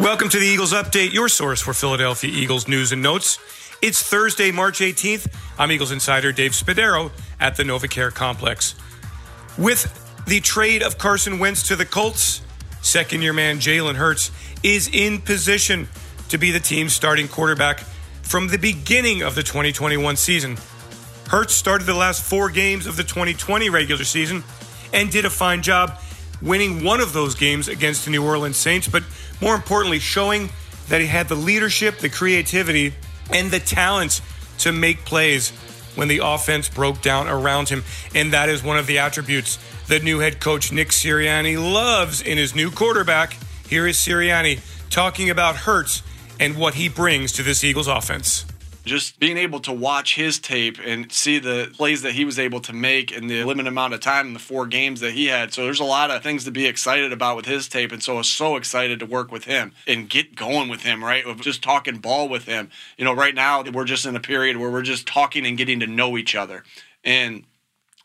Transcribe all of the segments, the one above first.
Welcome to the Eagles Update, your source for Philadelphia Eagles news and notes. It's Thursday, March 18th. I'm Eagles insider Dave Spadaro at the NovaCare Complex. With the trade of Carson Wentz to the Colts, second year man Jalen Hurts is in position to be the team's starting quarterback from the beginning of the 2021 season. Hurts started the last four games of the 2020 regular season and did a fine job winning one of those games against the New Orleans Saints, but more importantly, showing that he had the leadership, the creativity, and the talent to make plays when the offense broke down around him. And that is one of the attributes that new head coach Nick Sirianni loves in his new quarterback. Here is Sirianni talking about Hurts and what he brings to this Eagles offense just being able to watch his tape and see the plays that he was able to make in the limited amount of time in the four games that he had. So there's a lot of things to be excited about with his tape. And so I was so excited to work with him and get going with him, right? Of just talking ball with him. You know, right now we're just in a period where we're just talking and getting to know each other. And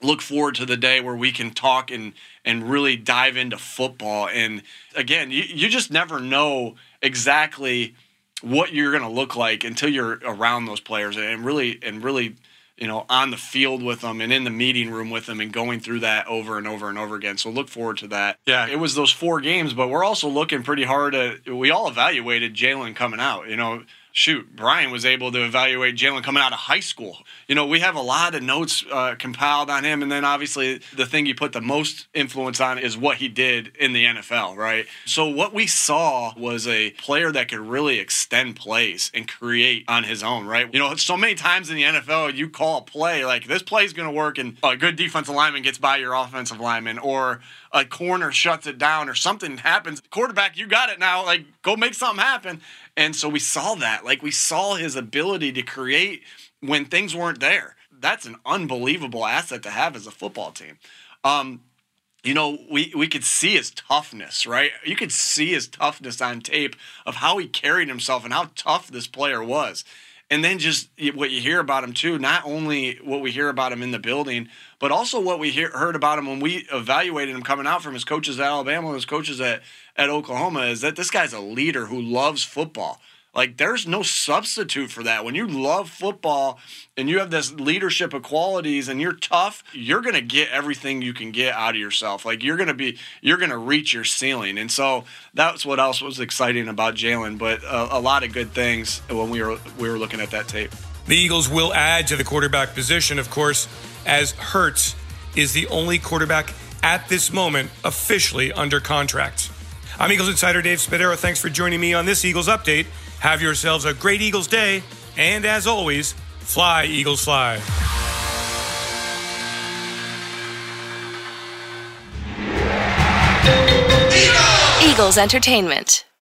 look forward to the day where we can talk and and really dive into football. And again, you, you just never know exactly what you're going to look like until you're around those players and really and really you know on the field with them and in the meeting room with them and going through that over and over and over again. So look forward to that. Yeah. It was those four games but we're also looking pretty hard at we all evaluated jalen coming out you know shoot, Brian was able to evaluate Jalen coming out of high school. You know, we have a lot of notes uh, compiled on him. And then obviously, the thing you put the most influence on is what he did in the NFL, right? So, what we saw was a player that could really extend plays and create on his own, right? You know, so many times in the NFL, you call a play like this play is going to work, and a good defensive lineman gets by your offensive lineman, or a corner shuts it down, or something happens. Quarterback, you got it now. Like, go make something happen. And so we saw that. Like we saw his ability to create when things weren't there. That's an unbelievable asset to have as a football team. Um, you know, we, we could see his toughness, right? You could see his toughness on tape of how he carried himself and how tough this player was. And then just what you hear about him too, not only what we hear about him in the building, but also what we hear, heard about him when we evaluated him coming out from his coaches at Alabama and his coaches at, at Oklahoma is that this guy's a leader who loves football. Like there's no substitute for that. When you love football and you have this leadership of qualities and you're tough, you're going to get everything you can get out of yourself. Like you're going to be you're going to reach your ceiling. And so that's what else was exciting about Jalen, but a, a lot of good things when we were we were looking at that tape. The Eagles will add to the quarterback position, of course, as Hurts is the only quarterback at this moment officially under contract. I'm Eagles insider Dave Spadaro. Thanks for joining me on this Eagles update. Have yourselves a great Eagles day, and as always, fly, Eagles, fly. Eagles Entertainment.